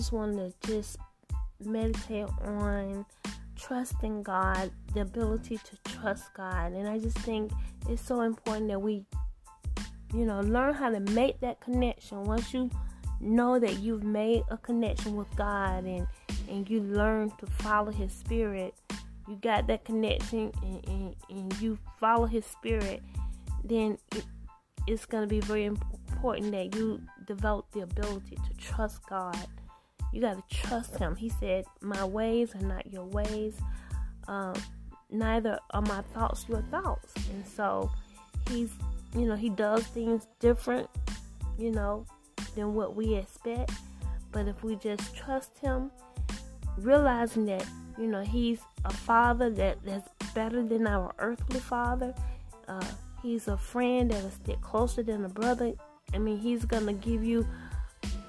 Just wanted to just meditate on trusting God, the ability to trust God. And I just think it's so important that we, you know, learn how to make that connection. Once you know that you've made a connection with God and, and you learn to follow His Spirit, you got that connection and, and, and you follow His Spirit, then it, it's going to be very important that you develop the ability to trust God you got to trust him. He said, My ways are not your ways. Um, neither are my thoughts your thoughts. And so he's, you know, he does things different, you know, than what we expect. But if we just trust him, realizing that, you know, he's a father that, that's better than our earthly father, uh, he's a friend that'll stick closer than a brother. I mean, he's to give you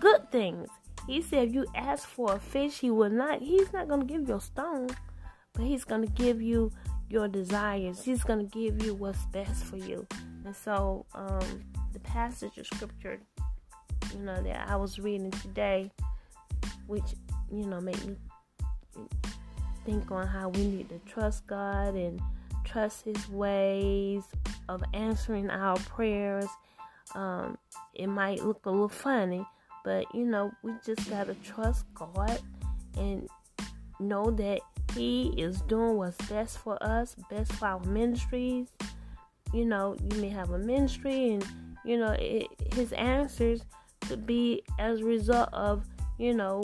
good things. He said if you ask for a fish, he will not. He's not going to give you a stone, but he's going to give you your desires. He's going to give you what's best for you. And so, um, the passage of scripture, you know, that I was reading today, which you know made me think on how we need to trust God and trust His ways of answering our prayers. Um, it might look a little funny, but you know, we just gotta trust God and know that He is doing what's best for us, best for our ministries. You know, you may have a ministry, and you know, it, His answers could be as a result of you know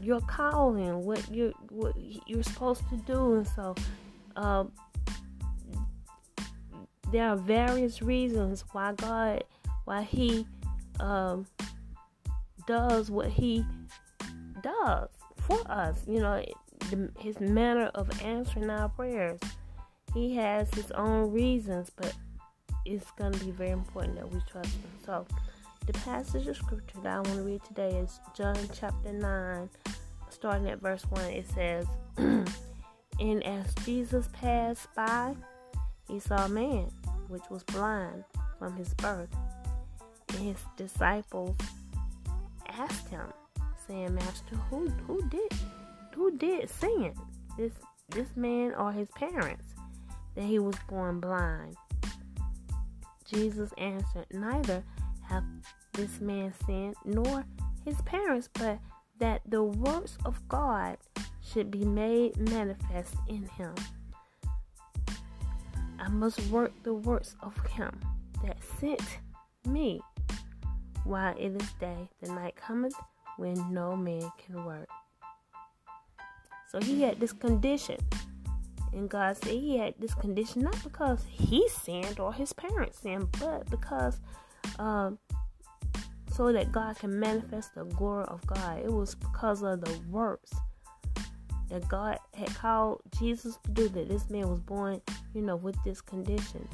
your calling, what you what you're supposed to do, and so. Um, there are various reasons why God, why He um, does what he does for us. You know, his manner of answering our prayers. He has his own reasons, but it's going to be very important that we trust him. So, the passage of scripture that I want to read today is John chapter 9, starting at verse 1. It says, And as Jesus passed by, he saw a man which was blind from his birth. And his disciples asked him, saying, Master, who who did who did sin? This this man or his parents that he was born blind? Jesus answered, Neither have this man sinned nor his parents, but that the works of God should be made manifest in him. I must work the works of him that sent me while it is day, the night cometh when no man can work. So he had this condition. And God said he had this condition not because he sinned or his parents sinned, but because um, so that God can manifest the glory of God. It was because of the works that God had called Jesus to do that this man was born, you know, with this condition.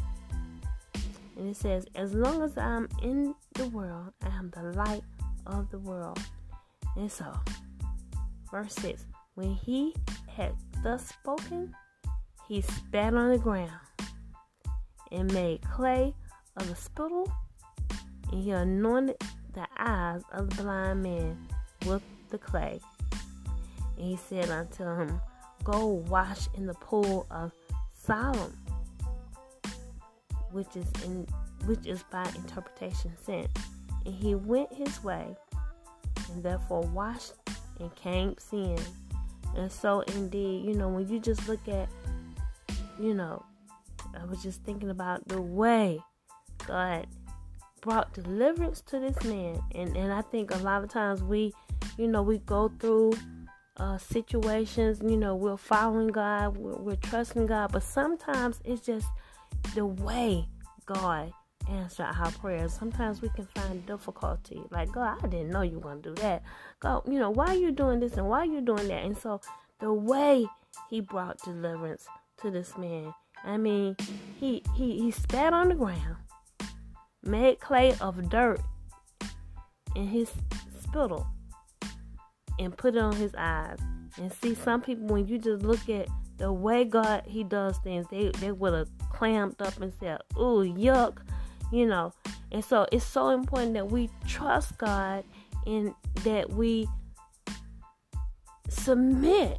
And it says, As long as I'm in the world, I am the light of the world. And so, verse 6 When he had thus spoken, he spat on the ground and made clay of the spittle, and he anointed the eyes of the blind man with the clay. And he said unto him, Go wash in the pool of Siloam which is in which is by interpretation sin. And he went his way, and therefore washed and came sin. And so indeed, you know, when you just look at, you know, I was just thinking about the way God brought deliverance to this man. And and I think a lot of times we, you know, we go through uh, situations, you know, we're following God, we're, we're trusting God, but sometimes it's just the way God answer our prayers. Sometimes we can find difficulty. Like, God, I didn't know you were going to do that. God, you know, why are you doing this and why are you doing that? And so the way he brought deliverance to this man, I mean, he, he, he spat on the ground, made clay of dirt in his spittle, and put it on his eyes. And see, some people, when you just look at the way God He does things, they they would have clammed up and said, "Ooh, yuck," you know. And so it's so important that we trust God and that we submit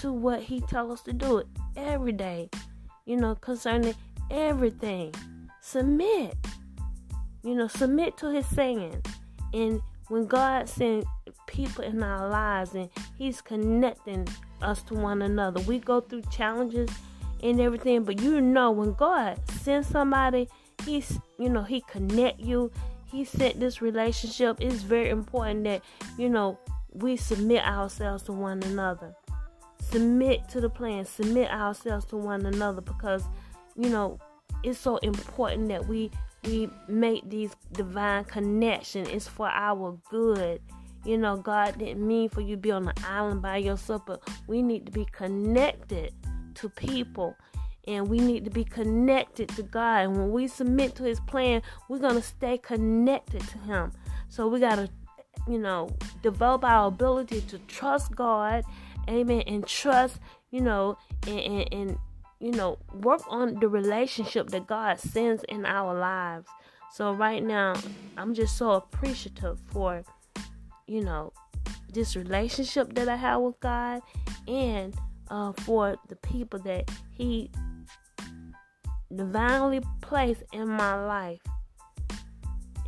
to what he tells us to do every day, you know, concerning everything. Submit. You know, submit to his saying. And when God sends people in our lives and he's connecting us to one another, we go through challenges and everything, but you know when God sends somebody, he's you know, he connect you. He sent this relationship. It's very important that, you know, we submit ourselves to one another. Submit to the plan, submit ourselves to one another because, you know, it's so important that we we make these divine connections. It's for our good. You know, God didn't mean for you to be on the island by yourself, but we need to be connected to people and we need to be connected to God. And when we submit to His plan, we're going to stay connected to Him. So we got to, you know, develop our ability to trust God, amen, and trust, you know, and, and, and you know, work on the relationship that God sends in our lives. So right now, I'm just so appreciative for, you know, this relationship that I have with God and uh, for the people that He divinely placed in my life.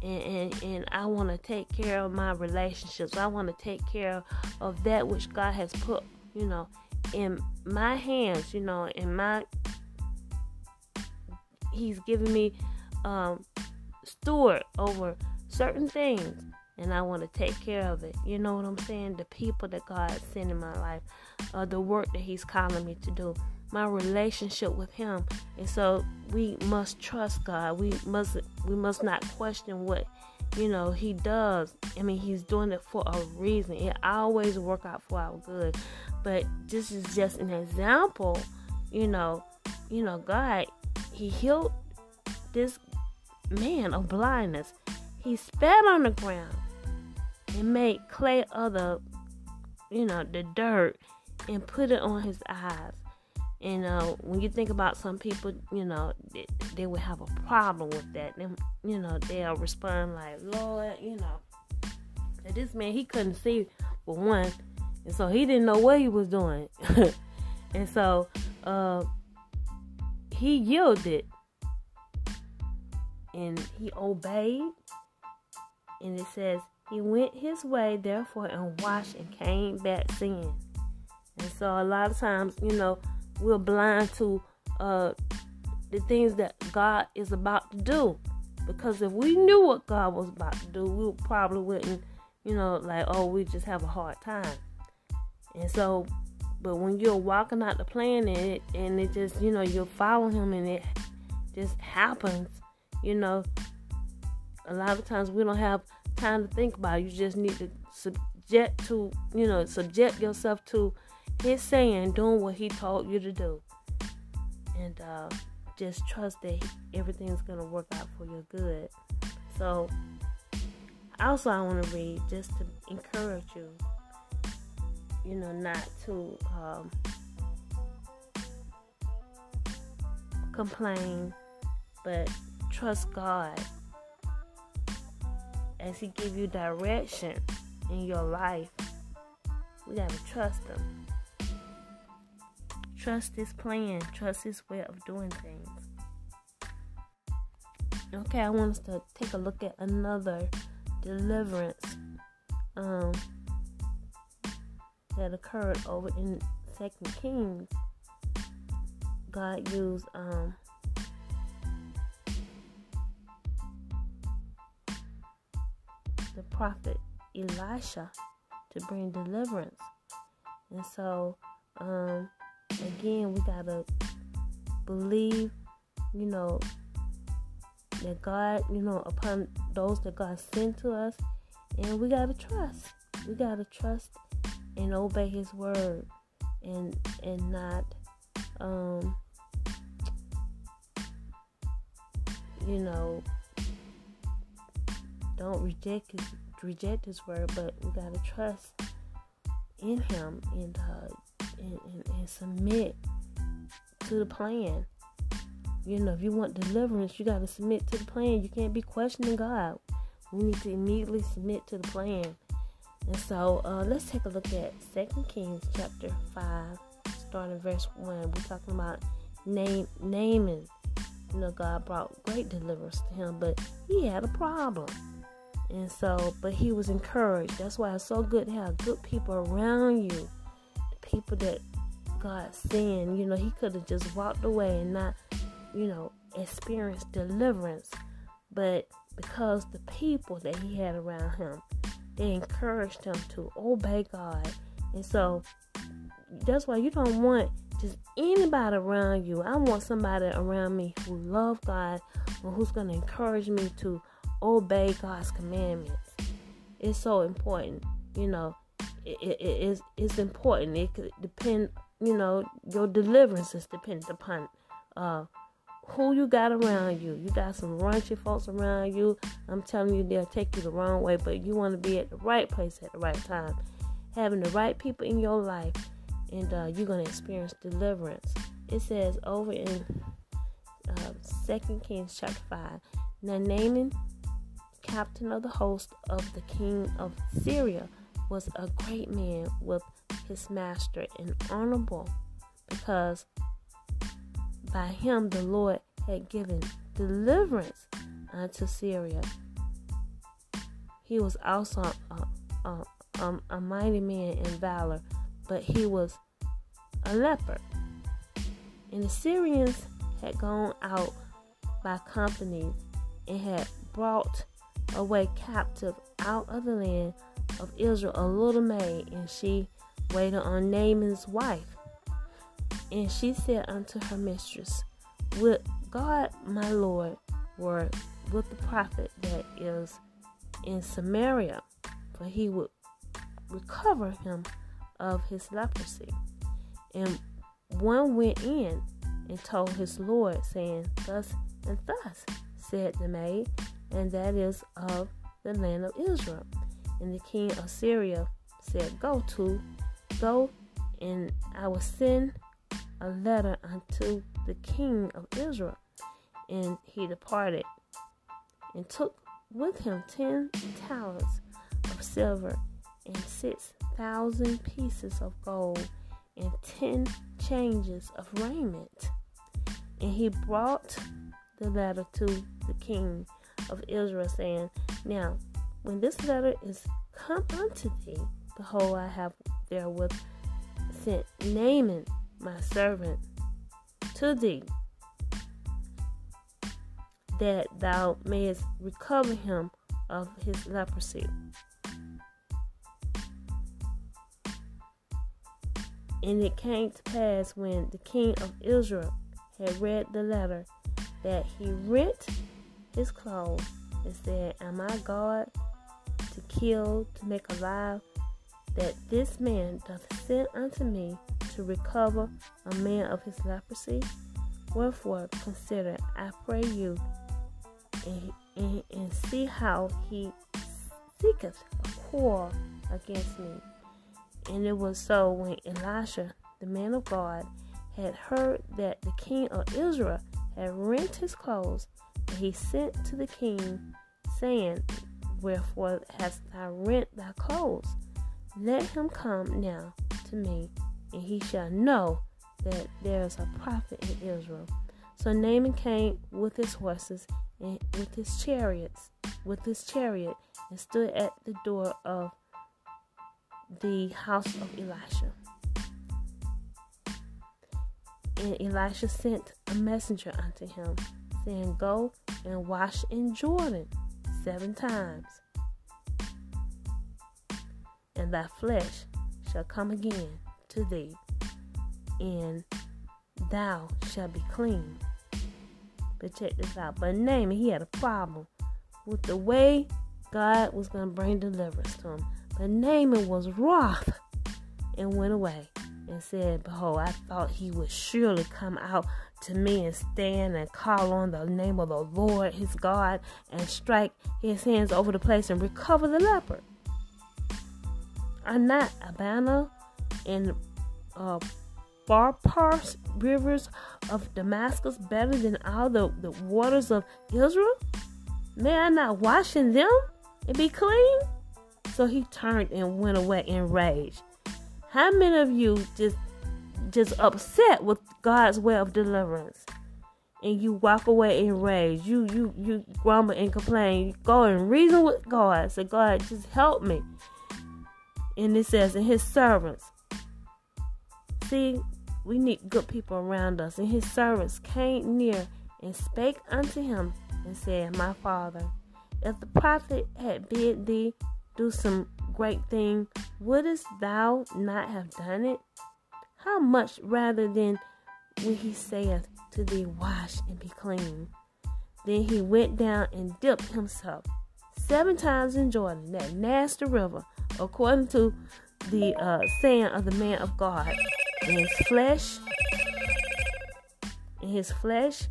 And, and, and I want to take care of my relationships. I want to take care of that which God has put, you know, in my hands, you know, in my He's given me um steward over certain things and I want to take care of it. You know what I'm saying? The people that God sent in my life, uh, the work that He's calling me to do, my relationship with Him, and so we must trust God. We must we must not question what you know He does. I mean, He's doing it for a reason. It always work out for our good. But this is just an example. You know, you know, God, He healed this man of blindness. He spat on the ground and made clay of the, you know, the dirt and put it on his eyes. And uh, when you think about some people, you know, they, they would have a problem with that. Them, you know, they'll respond like, Lord, you know, this man he couldn't see for one, and so he didn't know what he was doing, and so uh, he yielded and he obeyed, and it says he went his way, therefore, and washed and came back seeing. And so, a lot of times, you know, we're blind to uh, the things that God is about to do. Because if we knew what God was about to do, we probably wouldn't, you know, like, oh, we just have a hard time. And so, but when you're walking out the plan and it, and it just, you know, you're following Him and it just happens, you know, a lot of times we don't have time to think about it. You just need to subject to, you know, subject yourself to his saying, doing what he told you to do. And uh, just trust that everything's going to work out for your good. So, also, I want to read just to encourage you, you know, not to um, complain, but trust God as He give you direction in your life. We gotta trust Him. Trust His plan. Trust His way of doing things. Okay, I want us to take a look at another deliverance um, that occurred over in Second Kings. God used um, the prophet Elisha to bring deliverance. And so, um, again, we gotta believe, you know, that God, you know, upon those that God sent to us, and we gotta trust. We gotta trust and obey His word, and and not, um, you know, don't reject his reject his word, but we gotta trust in him and uh, and, and, and submit to the plan. You know, if you want deliverance, you gotta submit to the plan. You can't be questioning God. We need to immediately submit to the plan And so uh, let's take a look at Second Kings chapter 5, starting verse 1. We're talking about name, Naaman. You know, God brought great deliverance to him, but he had a problem. And so, but he was encouraged. That's why it's so good to have good people around you. People that God sent. You know, he could have just walked away and not, you know, experienced deliverance. But because the people that he had around him, they encouraged him to obey God. And so that's why you don't want just anybody around you. I want somebody around me who love God or who's going to encourage me to obey God's commandments. It's so important, you know. It, it, it is it's important. It could depend, you know, your deliverance is dependent upon uh, who you got around you. You got some raunchy folks around you. I'm telling you, they'll take you the wrong way, but you want to be at the right place at the right time, having the right people in your life, and uh, you're going to experience deliverance. It says over in uh, Second Kings chapter five. Now Naaman captain of the host of the king of Syria, was a great man with his master and honorable, because by him the Lord had given deliverance unto Syria. He was also a, a, a, a mighty man in valor, but he was a leper. And the Syrians had gone out by companies and had brought away captive out of the land of Israel a little maid, and she waited on Naaman's wife. And she said unto her mistress, Would God, my Lord, were with the prophet that is in Samaria, for he would recover him of his leprosy. And one went in and told his Lord, saying, Thus and thus said the maid, and that is of the land of Israel. And the king of Syria said, Go to, go, and I will send a letter unto the king of Israel. And he departed and took with him ten talents of silver and six thousand pieces of gold and ten changes of raiment. And he brought the letter to the king of Israel, saying, Now, when this letter is come unto thee, behold, I have therewith sent Naaman, my servant, to thee, that thou mayest recover him of his leprosy. And it came to pass when the king of Israel had read the letter that he rent his clothes and said, Am I God to kill, to make alive? That this man doth send unto me to recover a man of his leprosy? Wherefore consider, I pray you, and, and, and see how he seeketh a quarrel against me. And it was so when Elisha, the man of God, had heard that the king of Israel had rent his clothes he sent to the king, saying, Wherefore hast thou rent thy clothes? Let him come now to me, and he shall know that there is a prophet in Israel. So Naaman came with his horses and with his chariots, with his chariot, and stood at the door of the house of Elisha. And Elisha sent a messenger unto him, saying, Go and wash in Jordan seven times, and thy flesh shall come again to thee, and thou shalt be clean. But check this out. But Naaman, he had a problem with the way God was going to bring deliverance to him. But Naaman was wroth and went away and said, Behold, I thought he would surely come out to me and stand and call on the name of the Lord his God and strike his hands over the place and recover the leper. Are not Abana and uh, Pharpar rivers of Damascus better than all the, the waters of Israel? May I not wash in them and be clean? So he turned and went away in rage. How many of you just just upset with God's way of deliverance? And you walk away in rage. You you you grumble and complain. You go and reason with God. Say, God, just help me. And it says, and his servants. See, we need good people around us. And his servants came near and spake unto him and said, My father, if the prophet had bid thee do some great thing, wouldst thou not have done it? How much rather than when he saith to thee, Wash and be clean? Then he went down and dipped himself seven times in Jordan, that nasty river, according to the uh, saying of the man of God. And his flesh, and his flesh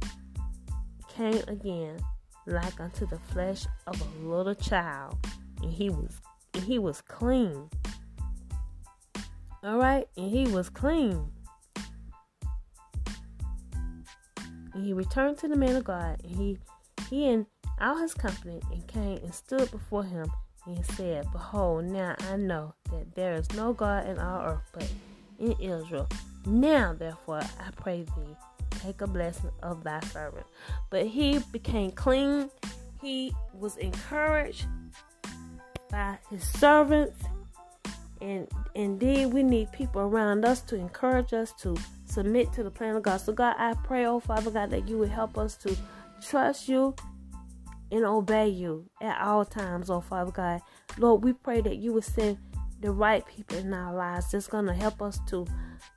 came again like unto the flesh of a little child, and he was and he was clean. All right, and he was clean. And he returned to the man of God, and he he and all his company and came and stood before him and said, Behold, now I know that there is no God in all earth but in Israel. Now therefore I pray thee, take a blessing of thy servant. But he became clean. He was encouraged by his servants. And indeed, we need people around us to encourage us to submit to the plan of God. So, God, I pray, oh Father God, that you would help us to trust you and obey you at all times, oh Father God. Lord, we pray that you would send the right people in our lives that's to help us to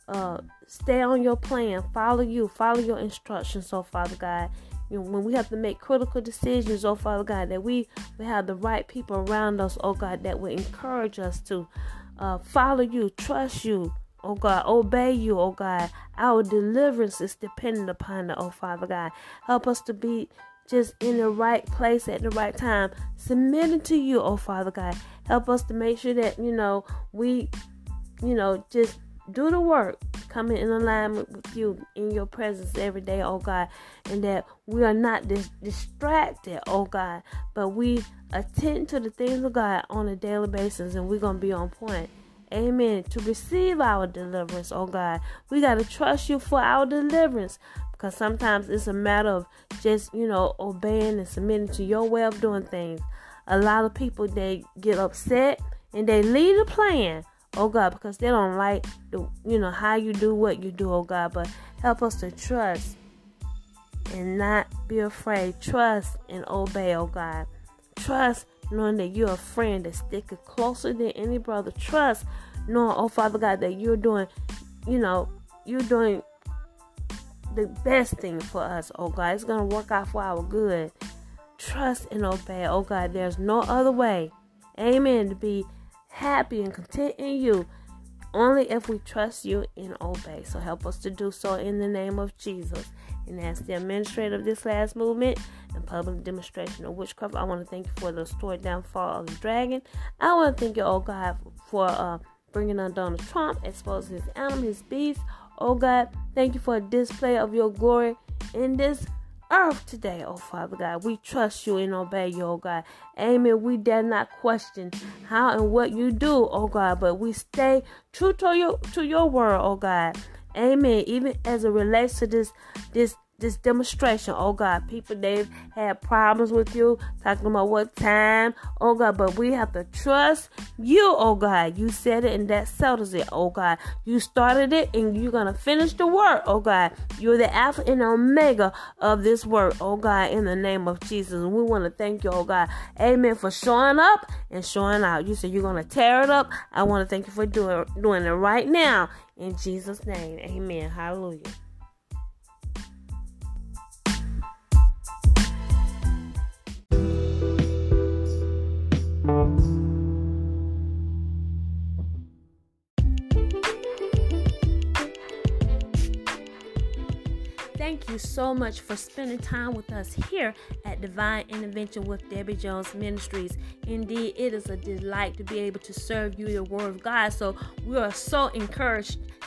uh, stay on your plan, follow you, follow your instructions, oh Father God. When we have to make critical decisions, oh Father God, that we, we have the right people around us, oh God, that will encourage us to uh, follow you, trust you, oh God, obey you, oh God. Our deliverance is dependent upon it, oh Father God. Help us to be just in the right place at the right time, submitting to you, oh Father God. Help us to make sure that, you know, we, you know, just do the work, coming in alignment with you in your presence every day, oh God, and that we are not dis- distracted, oh God, but we attend to the things of God on a daily basis, and we're gonna be on point. Amen. To receive our deliverance, oh God, we got to trust you for our deliverance because sometimes it's a matter of just, you know, obeying and submitting to your way of doing things. A lot of people, they get upset and they leave the plan oh God, because they don't like the you know how you do what you do, oh God. But help us to trust and not be afraid. Trust and obey, oh God. Trust knowing that you're a friend that's sticking closer than any brother. Trust knowing, oh Father God, that you're doing, you know, you're doing the best thing for us, oh God. It's gonna work out for our good. Trust and obey, oh God. There's no other way. Amen. To be happy and content in you only if we trust you and obey. So help us to do so in the name of Jesus. And as the administrator of this last movement and public demonstration of witchcraft, I want to thank you for the story downfall of the dragon. I want to thank you, oh God, for uh, bringing on Donald Trump, exposing his animal, his beast. Oh God, thank you for a display of your glory in this earth today, oh Father God. We trust you and obey you, oh God. Amen. We dare not question how and what you do, oh God, but we stay true to your to your word, oh God. Amen. Even as it relates to this this this demonstration. Oh God, people they've had problems with you, talking about what time. Oh God, but we have to trust you, oh God. You said it and that settles it, oh God. You started it and you're gonna finish the work, oh God. You're the Alpha and Omega of this work, oh God, in the name of Jesus. And we want to thank you, oh God. Amen. For showing up and showing out. You said you're gonna tear it up. I want to thank you for doing doing it right now. In Jesus' name. Amen. Hallelujah. Thank you so much for spending time with us here at Divine Intervention with Debbie Jones Ministries. Indeed, it is a delight to be able to serve you the Word of God. So we are so encouraged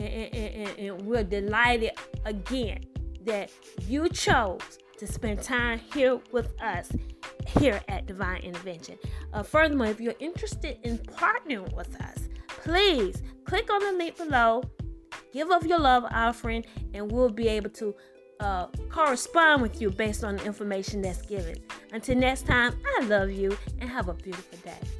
and, and, and, and we're delighted again that you chose to spend time here with us here at Divine Intervention. Uh, furthermore, if you're interested in partnering with us, please click on the link below, give of your love offering, and we'll be able to uh, correspond with you based on the information that's given. Until next time, I love you and have a beautiful day.